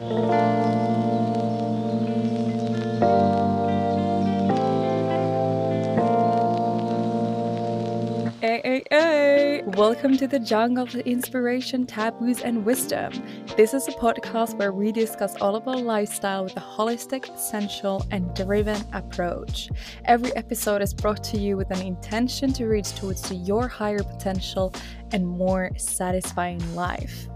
Hey, hey, hey! Welcome to the jungle of inspiration, taboos, and wisdom. This is a podcast where we discuss all of our lifestyle with a holistic, sensual, and driven approach. Every episode is brought to you with an intention to reach towards your higher potential and more satisfying life.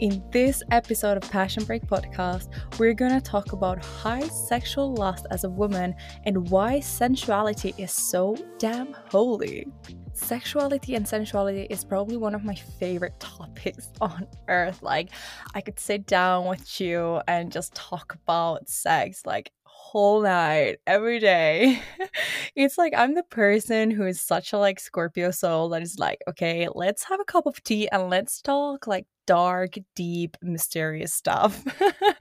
In this episode of Passion Break Podcast, we're going to talk about high sexual lust as a woman and why sensuality is so damn holy. Sexuality and sensuality is probably one of my favorite topics on earth. Like, I could sit down with you and just talk about sex like whole night every day. it's like I'm the person who is such a like Scorpio soul that is like, okay, let's have a cup of tea and let's talk like dark, deep, mysterious stuff.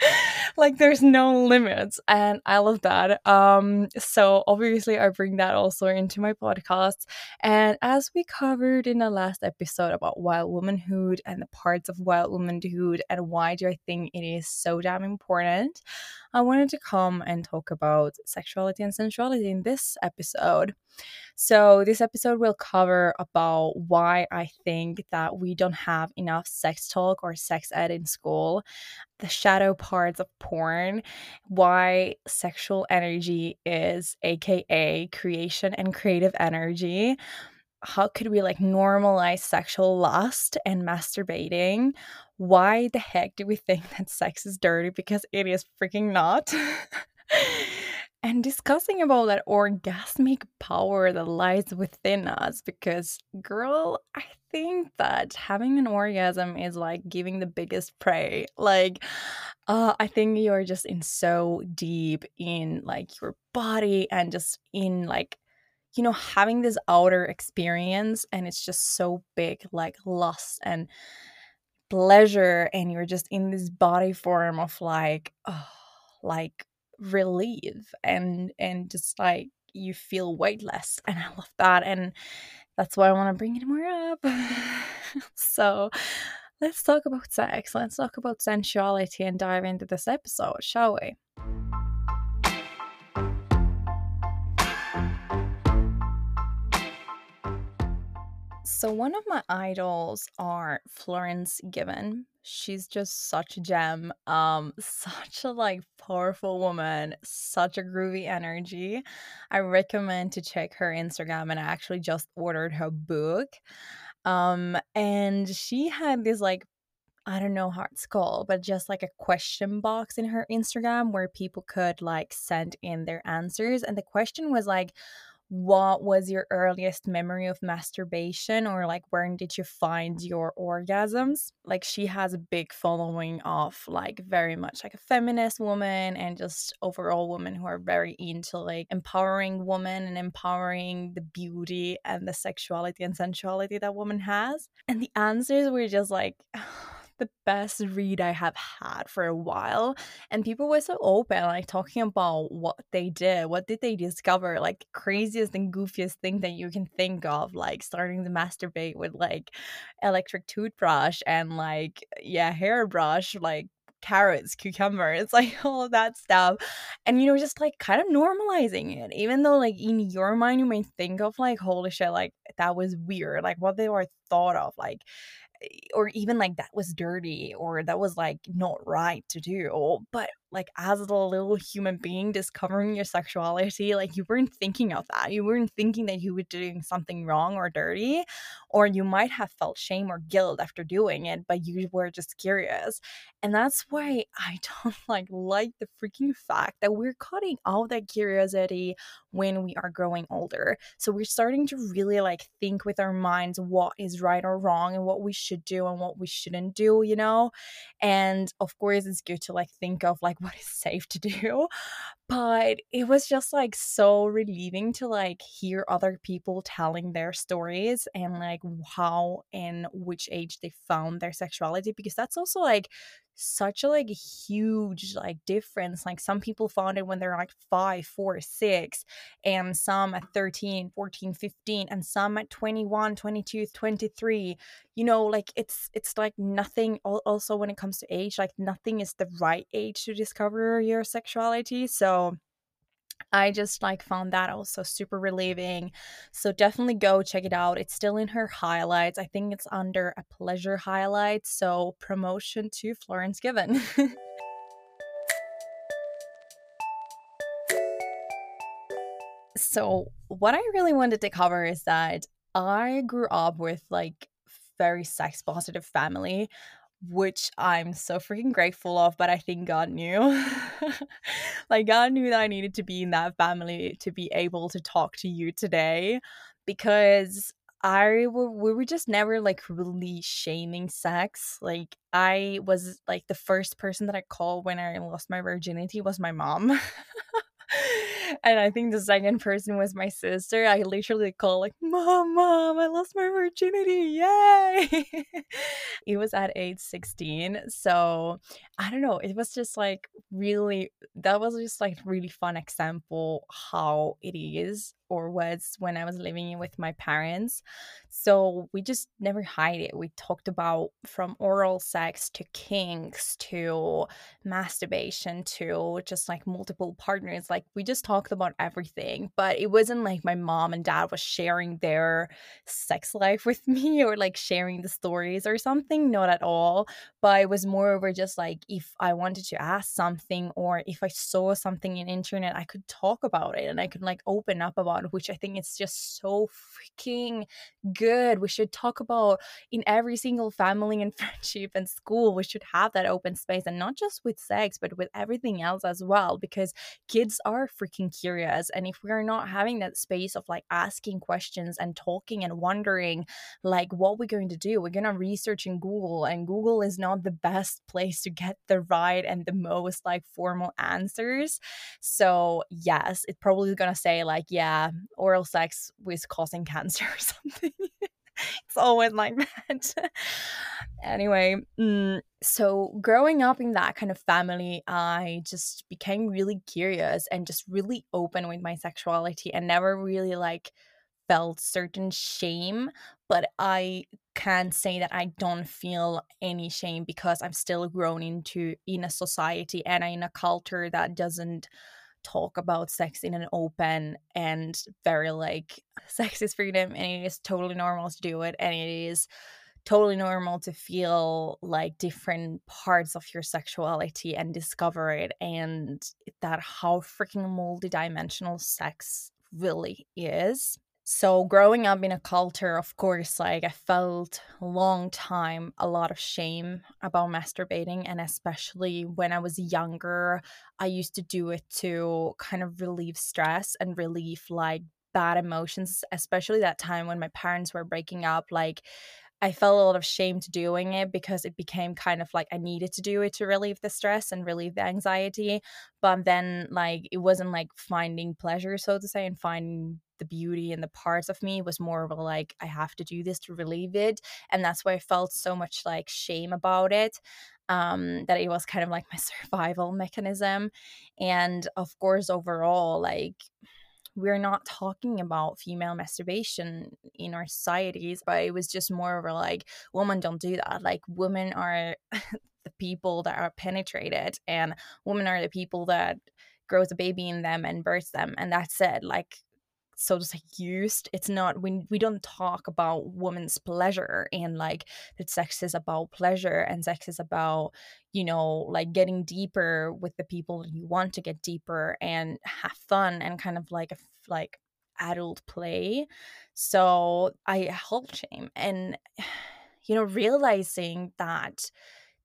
like there's no limits and I love that. Um so obviously I bring that also into my podcast and as we covered in the last episode about wild womanhood and the parts of wild womanhood and why do I think it is so damn important, I wanted to come and talk about sexuality and sensuality in this episode. So, this episode will cover about why I think that we don't have enough sex talk or sex ed in school, the shadow parts of porn, why sexual energy is AKA creation and creative energy. How could we like normalize sexual lust and masturbating? Why the heck do we think that sex is dirty? Because it is freaking not. and discussing about that orgasmic power that lies within us because girl i think that having an orgasm is like giving the biggest prey. Like uh, i think you're just in so deep in like your body and just in like you know having this outer experience and it's just so big like lust and pleasure and you're just in this body form of like oh like relief and and just like you feel weightless and i love that and that's why i want to bring it more up so let's talk about sex let's talk about sensuality and dive into this episode shall we So one of my idols are Florence Given. She's just such a gem. Um such a like powerful woman, such a groovy energy. I recommend to check her Instagram and I actually just ordered her book. Um and she had this like I don't know how it's called, but just like a question box in her Instagram where people could like send in their answers and the question was like what was your earliest memory of masturbation or like where did you find your orgasms? Like she has a big following of like very much like a feminist woman and just overall women who are very into like empowering women and empowering the beauty and the sexuality and sensuality that woman has. And the answers were just like the best read I have had for a while. And people were so open, like talking about what they did, what did they discover, like craziest and goofiest thing that you can think of, like starting to masturbate with like electric toothbrush and like yeah, hairbrush, like carrots, cucumbers, like all of that stuff. And you know, just like kind of normalizing it, even though like in your mind you may think of like, holy shit, like that was weird, like what they were thought of, like or even like that was dirty or that was like not right to do but like as a little human being discovering your sexuality like you weren't thinking of that. You weren't thinking that you were doing something wrong or dirty or you might have felt shame or guilt after doing it but you were just curious. And that's why i don't like like the freaking fact that we're cutting out that curiosity when we are growing older. So we're starting to really like think with our minds what is right or wrong and what we should do and what we shouldn't do you know? And of course it's good to like think of like what is safe to do but it was just like so relieving to like hear other people telling their stories and like how and which age they found their sexuality because that's also like such a like huge like difference like some people found it when they're like five four six and some at 13 14 15 and some at 21 22 23 you know like it's it's like nothing also when it comes to age like nothing is the right age to discover your sexuality so I just like found that also super relieving. So definitely go check it out. It's still in her highlights. I think it's under a pleasure highlight. So promotion to Florence Given. so what I really wanted to cover is that I grew up with like very sex positive family which I'm so freaking grateful of, but I think God knew. like, God knew that I needed to be in that family to be able to talk to you today because I we were just never like really shaming sex. Like I was like the first person that I called when I lost my virginity was my mom. and I think the second person was my sister. I literally called like, "Mom, mom, I lost my virginity! Yay!" it was at age sixteen, so I don't know. It was just like really. That was just like really fun example how it is or was when I was living with my parents. So we just never hide it. We talked about from oral sex to kinks to masturbation to just like multiple partners. Like we just talked about everything. But it wasn't like my mom and dad was sharing their sex life with me or like sharing the stories or something. Not at all. But it was more over just like if I wanted to ask something or if I saw something in internet, I could talk about it and I could like open up about about, which I think it's just so freaking good. We should talk about in every single family and friendship and school. We should have that open space and not just with sex, but with everything else as well, because kids are freaking curious. And if we are not having that space of like asking questions and talking and wondering, like, what we're going to do, we're going to research in Google, and Google is not the best place to get the right and the most like formal answers. So, yes, it's probably going to say, like, yeah, oral sex was causing cancer or something. it's always like that. anyway, mm, so growing up in that kind of family, I just became really curious and just really open with my sexuality and never really like felt certain shame but i can't say that i don't feel any shame because i'm still grown into in a society and in a culture that doesn't talk about sex in an open and very like sex is freedom and it is totally normal to do it and it is totally normal to feel like different parts of your sexuality and discover it and that how freaking multidimensional sex really is so growing up in a culture of course like i felt a long time a lot of shame about masturbating and especially when i was younger i used to do it to kind of relieve stress and relieve like bad emotions especially that time when my parents were breaking up like I felt a lot of shame to doing it because it became kind of like I needed to do it to relieve the stress and relieve the anxiety. But then, like, it wasn't like finding pleasure, so to say, and finding the beauty and the parts of me was more of a like I have to do this to relieve it and that's why I felt so much like shame about it um that it was kind of like my survival mechanism and of course overall like we're not talking about female masturbation in our societies but it was just more of a like women don't do that. Like women are the people that are penetrated and women are the people that grows a baby in them and births them and that's it. Like so to say used it's not we, we don't talk about women's pleasure and like that sex is about pleasure and sex is about you know like getting deeper with the people you want to get deeper and have fun and kind of like a like adult play. So i held shame and you know realizing that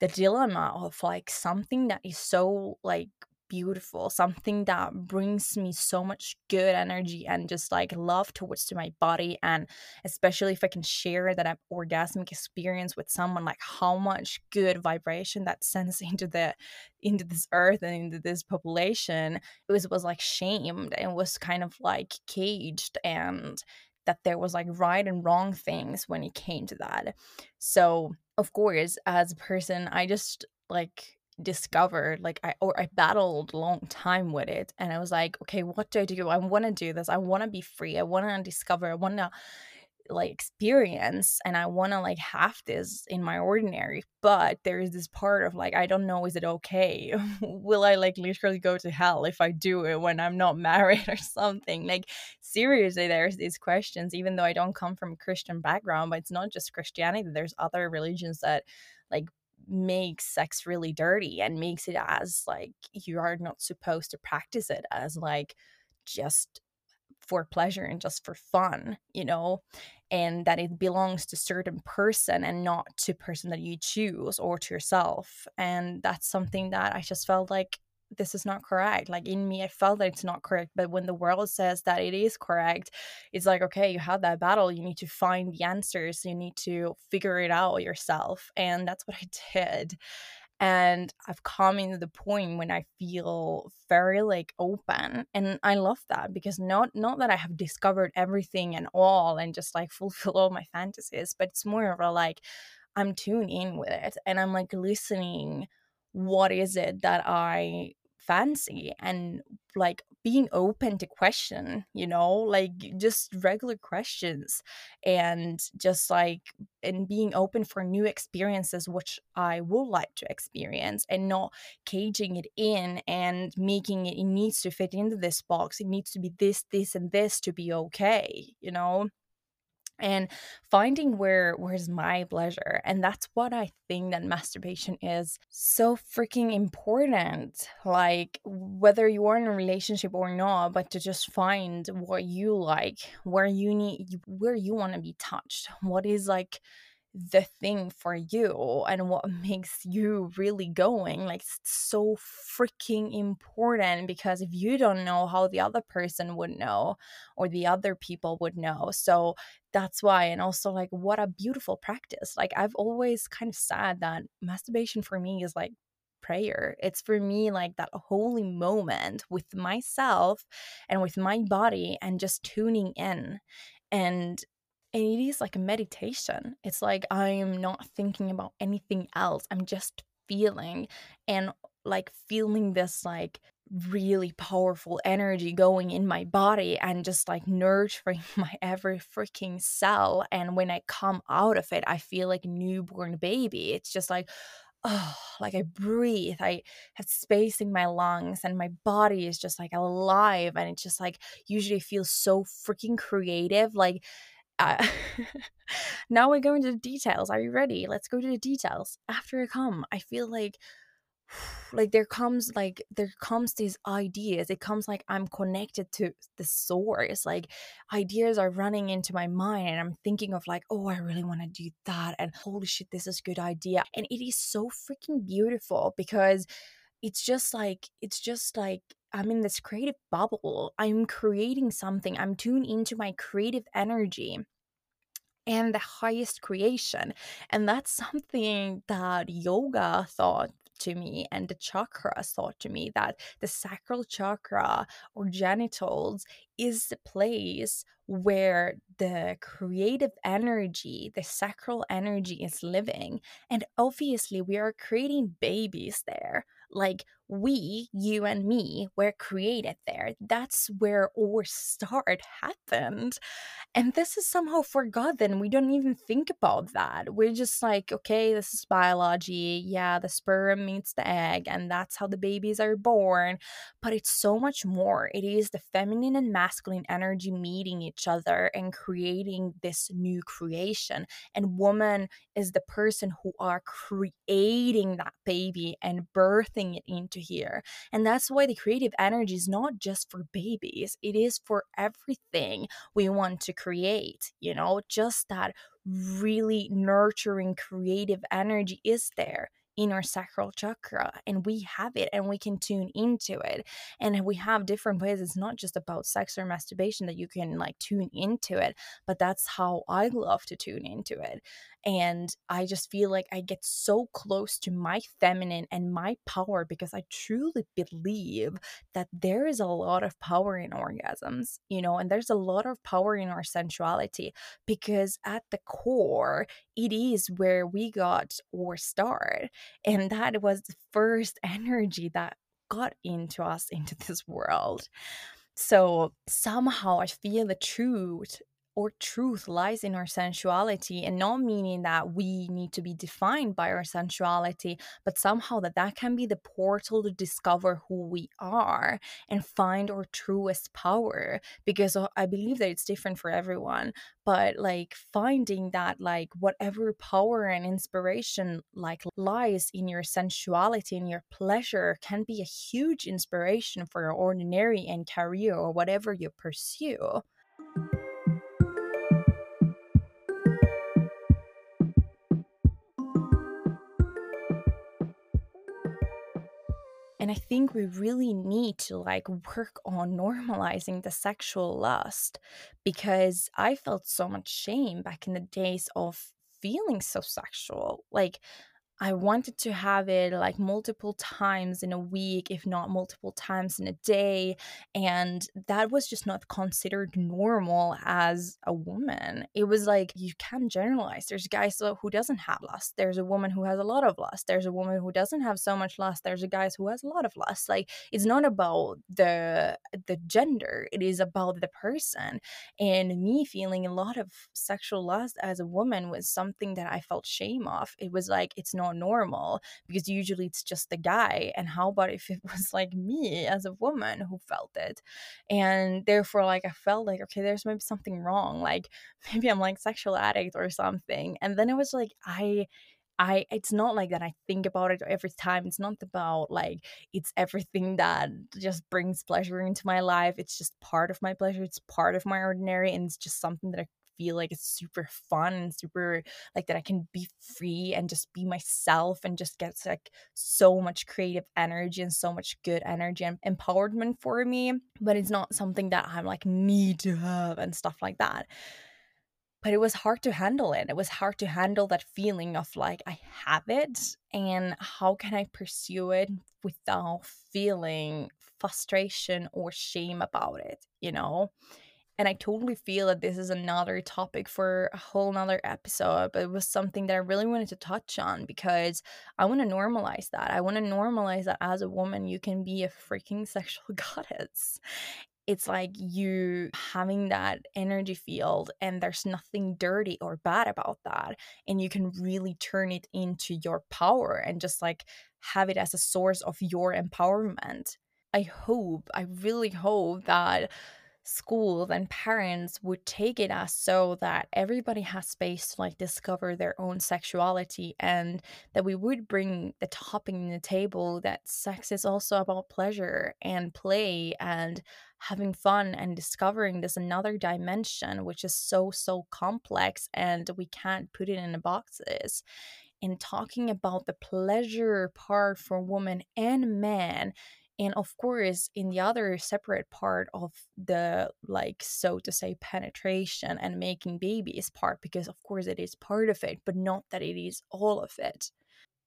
the dilemma of like something that is so like beautiful, something that brings me so much good energy and just like love towards to my body. And especially if I can share that orgasmic experience with someone, like how much good vibration that sends into the into this earth and into this population, it was was like shamed and was kind of like caged and that there was like right and wrong things when it came to that. So of course, as a person, I just like discovered like i or i battled a long time with it and i was like okay what do i do? I want to do this. I want to be free. I want to discover i want to like experience and I want to like have this in my ordinary. But there is this part of like I don't know is it okay? Will I like literally go to hell if I do it when I'm not married or something? Like seriously there's these questions even though I don't come from a Christian background but it's not just Christianity there's other religions that like makes sex really dirty and makes it as like you are not supposed to practice it as like just for pleasure and just for fun, you know, and that it belongs to certain person and not to person that you choose or to yourself. And that's something that I just felt like this is not correct. Like in me, I felt that it's not correct. But when the world says that it is correct, it's like, okay, you had that battle. You need to find the answers. You need to figure it out yourself. And that's what I did and I've come into the point when I feel very like open and I love that because not not that I have discovered everything and all and just like fulfill all my fantasies but it's more of a like I'm tuned in with it and I'm like listening what is it that I fancy and like being open to question you know like just regular questions and just like and being open for new experiences which i would like to experience and not caging it in and making it it needs to fit into this box. It needs to be this this and this to be okay you know and finding where where's my pleasure and that's what i think that masturbation is so freaking important like whether you are in a relationship or not but to just find what you like where you need where you want to be touched what is like the thing for you and what makes you really going like so freaking important because if you don't know how the other person would know or the other people would know so that's why and also like what a beautiful practice like i've always kind of said that masturbation for me is like prayer it's for me like that holy moment with myself and with my body and just tuning in and and it is like a meditation. It's like I am not thinking about anything else. I'm just feeling and like feeling this like really powerful energy going in my body and just like nurturing my every freaking cell. And when I come out of it, I feel like newborn baby. It's just like, oh, like I breathe. I have space in my lungs and my body is just like alive. And it just like usually feels so freaking creative. Like, uh, now we're going to the details. Are you ready? Let's go to the details. After I come, I feel like like there comes like there comes these ideas it comes like i'm connected to the source like ideas are running into my mind and i'm thinking of like oh i really want to do that and holy shit this is a good idea and it is so freaking beautiful because it's just like it's just like I'm in this creative bubble. I'm creating something. I'm tuned into my creative energy and the highest creation. And that's something that yoga thought to me and the chakras thought to me that the sacral chakra or genitals is the place where the creative energy, the sacral energy is living. And obviously, we are creating babies there. Like we, you and me, were created there. That's where our start happened. And this is somehow forgotten. We don't even think about that. We're just like, okay, this is biology. Yeah, the sperm meets the egg, and that's how the babies are born. But it's so much more. It is the feminine and masculine energy meeting each other and creating this new creation. And woman is the person who are creating that baby and birthing it into here. And that's why the creative energy is not just for babies, it is for everything we want to create. You know, just that really nurturing creative energy is there in our sacral chakra and we have it and we can tune into it and we have different ways it's not just about sex or masturbation that you can like tune into it but that's how i love to tune into it And I just feel like I get so close to my feminine and my power because I truly believe that there is a lot of power in orgasms, you know, and there's a lot of power in our sensuality because at the core, it is where we got our start. And that was the first energy that got into us into this world. So somehow I feel the truth or truth lies in our sensuality and not meaning that we need to be defined by our sensuality but somehow that that can be the portal to discover who we are and find our truest power because uh, i believe that it's different for everyone but like finding that like whatever power and inspiration like lies in your sensuality and your pleasure can be a huge inspiration for your ordinary and career or whatever you pursue And I think we really need to like work on normalizing the sexual lust because I felt so much shame back in the days of feeling so sexual. Like I wanted to have it like multiple times in a week, if not multiple times in a day. And that was just not considered normal as a woman. It was like you can generalize. There's guys who doesn't have lust. There's a woman who has a lot of lust. There's a woman who doesn't have so much lust. There's a guy who has a lot of lust. Like it's not about the the gender. It is about the person. And me feeling a lot of sexual lust as a woman was something that I felt shame of. It was like it's not normal because usually it's just the guy and how about if it was like me as a woman who felt it and therefore like i felt like okay there's maybe something wrong like maybe i'm like sexual addict or something and then it was like i I it's not like that I think about it every time. It's not about like it's everything that just brings pleasure into my life. It's just part of my pleasure. It's part of my ordinary and it's just something that I feel like it's super fun and super like that I can be free and just be myself and just get like so much creative energy and so much good energy and empowerment for me. But it's not something that I'm like need to have and stuff like that but it was hard to handle it. It was hard to handle that feeling of like, I have it, and how can I pursue it without feeling frustration or shame about it, you know? And I totally feel that this is another topic for a whole nother episode, but it was something that I really wanted to touch on because I want to normalize that. I want to normalize that as a woman, you can be a freaking sexual goddess. It's like you having that energy field, and there's nothing dirty or bad about that. And you can really turn it into your power and just like have it as a source of your empowerment. I hope, I really hope that schools and parents would take it as so that everybody has space to like discover their own sexuality and that we would bring the topic in the table that sex is also about pleasure and play and having fun and discovering this another dimension which is so so complex and we can't put it in the boxes. In talking about the pleasure part for women and men and of course in the other separate part of the like so to say penetration and making babies part because of course it is part of it but not that it is all of it.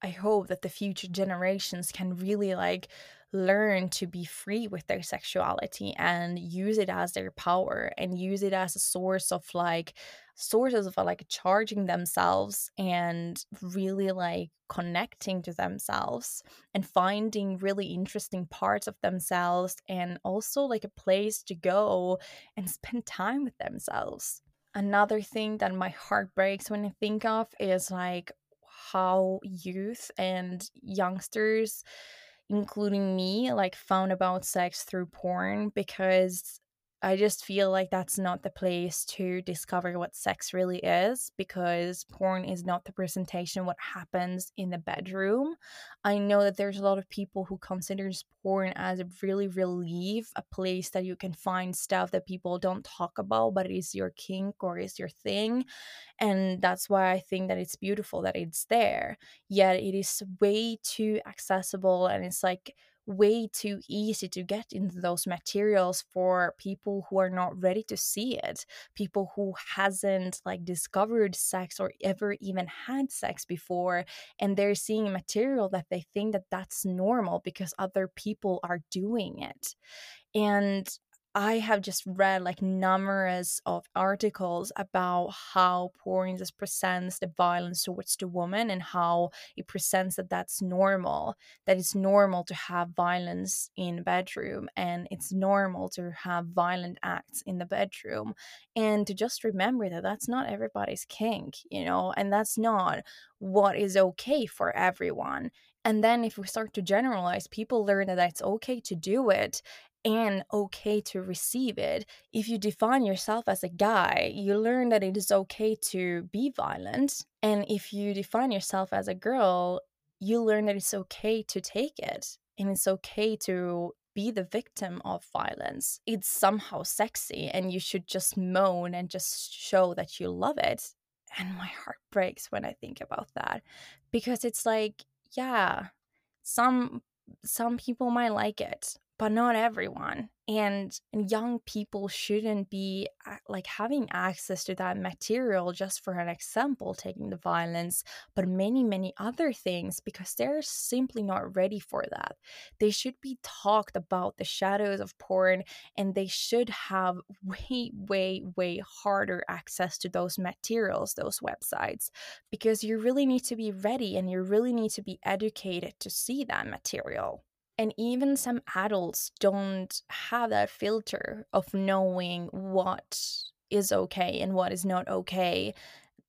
I hope that the future generations can really like learn to be free with their sexuality and use it as their power and use it as a source of like sources of like charging themselves and really like connecting to themselves and finding really interesting parts of themselves and also like a place to go and spend time with themselves. Another thing that my heart breaks when I think of is like how youth and youngsters including me, like found about sex through porn because I just feel like that's not the place to discover what sex really is because porn is not the presentation what happens in the bedroom. I know that there's a lot of people who considers porn as a really relief, a place that you can find stuff that people don't talk about, but is your kink or is your thing. And that's why I think that it's beautiful that it's there. Yet it is way too accessible and it's like way too easy to get into those materials for people who are not ready to see it people who hasn't like discovered sex or ever even had sex before and they're seeing material that they think that that's normal because other people are doing it. And I have just read like numerous of articles about how porn just presents the violence towards the woman and how it presents that that's normal, that it's normal to have violence in bedroom and it's normal to have violent acts in the bedroom and to just remember that that's not everybody's kink, you know, and that's not what is okay for everyone. And then if we start to generalize, people learn that it's okay to do it and okay to receive it. If you define yourself as a guy, you learn that it is okay to be violent. And if you define yourself as a girl, you learn that it's okay to take it and it's okay to be the victim of violence. It's somehow sexy and you should just moan and just show that you love it. And my heart breaks when I think about that because it's like, yeah, some some people might like it but not everyone and, and young people shouldn't be uh, like having access to that material just for an example taking the violence but many many other things because they're simply not ready for that. They should be talked about the shadows of porn and they should have way way way harder access to those materials those websites because you really need to be ready and you really need to be educated to see that material and even some adults don't have that filter of knowing what is okay and what is not okay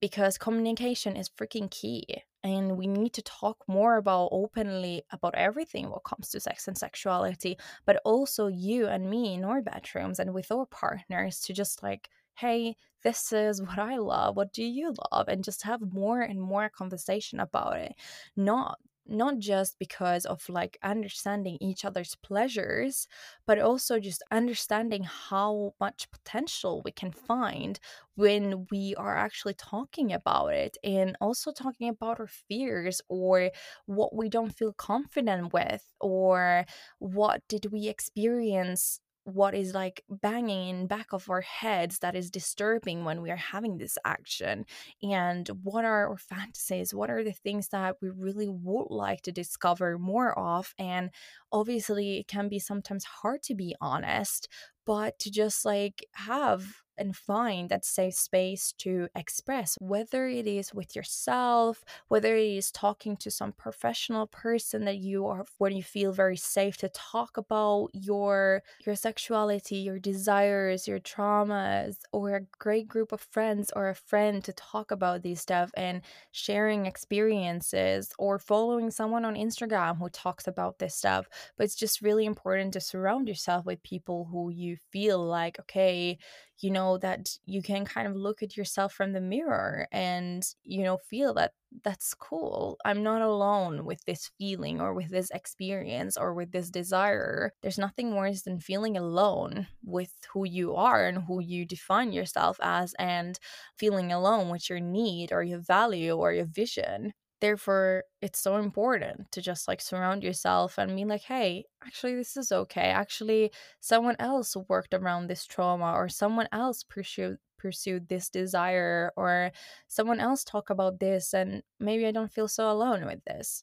because communication is freaking key and we need to talk more about openly about everything what comes to sex and sexuality but also you and me in our bedrooms and with our partners to just like hey this is what i love what do you love? and just have more and more conversation about it not not just because of like understanding each other's pleasures, but also just understanding how much potential we can find when we are actually talking about it and also talking about our fears or what we don't feel confident with or what did we experience what is like banging in back of our heads that is disturbing when we are having this action and what are our fantasies? What are the things that we really would like to discover more of? And obviously it can be sometimes hard to be honest but to just like have and find that safe space to express, whether it is with yourself, whether it is talking to some professional person that you are when you feel very safe to talk about your your sexuality, your desires, your traumas, or a great group of friends or a friend to talk about these stuff and sharing experiences or following someone on Instagram who talks about this stuff. But it's just really important to surround yourself with people who you feel like, okay, you know that you can kind of look at yourself from the mirror and you know feel that that's cool. I'm not alone with this feeling or with this experience or with this desire. There's nothing worse than feeling alone with who you are and who you define yourself as and feeling alone with your need or your value or your vision therefore it's so important to just like surround yourself and be like hey actually this is okay. Actually someone else worked around this trauma or someone else pursued pursued this desire or someone else talk about this and maybe i don't feel so alone with this.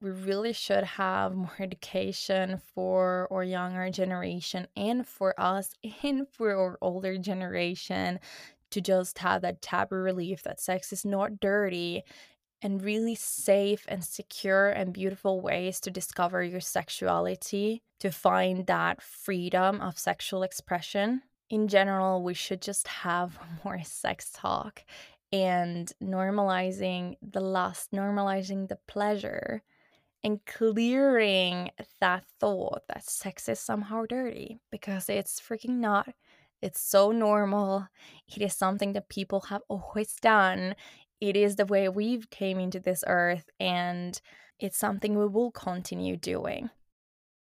We really should have more education for our younger generation and for us and for our older generation to just have that taboo relief that sex is not dirty and really safe and secure and beautiful ways to discover your sexuality, to find that freedom of sexual expression. In general, we should just have more sex talk and normalizing the lust, normalizing the pleasure, and clearing that thought that sex is somehow dirty because it's freaking not. It's so normal. It is something that people have always done it is the way we've came into this earth and it's something we will continue doing.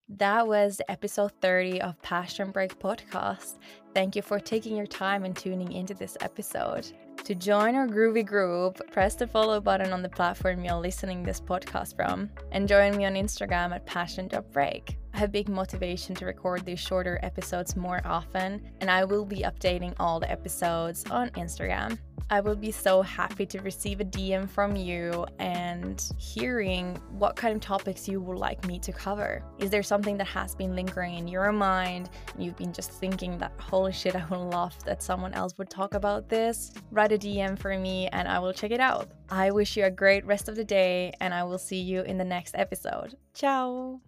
That was episode 30 of Passion Break podcast. Thank you for taking your time and tuning into this episode. To join our groovy group, press the follow button on the platform you're listening this podcast from and join me on Instagram at passion.break. have big motivation to record these shorter episodes more often, and I will be updating all the episodes on Instagram. I will be so happy to receive a DM from you and hearing what kind of topics you would like me to cover. Is there something that has been lingering in your mind? You've been just thinking that, holy shit, I would love that someone else would talk about this? Write a DM for me and I will check it out. I wish you a great rest of the day and I will see you in the next episode. Ciao!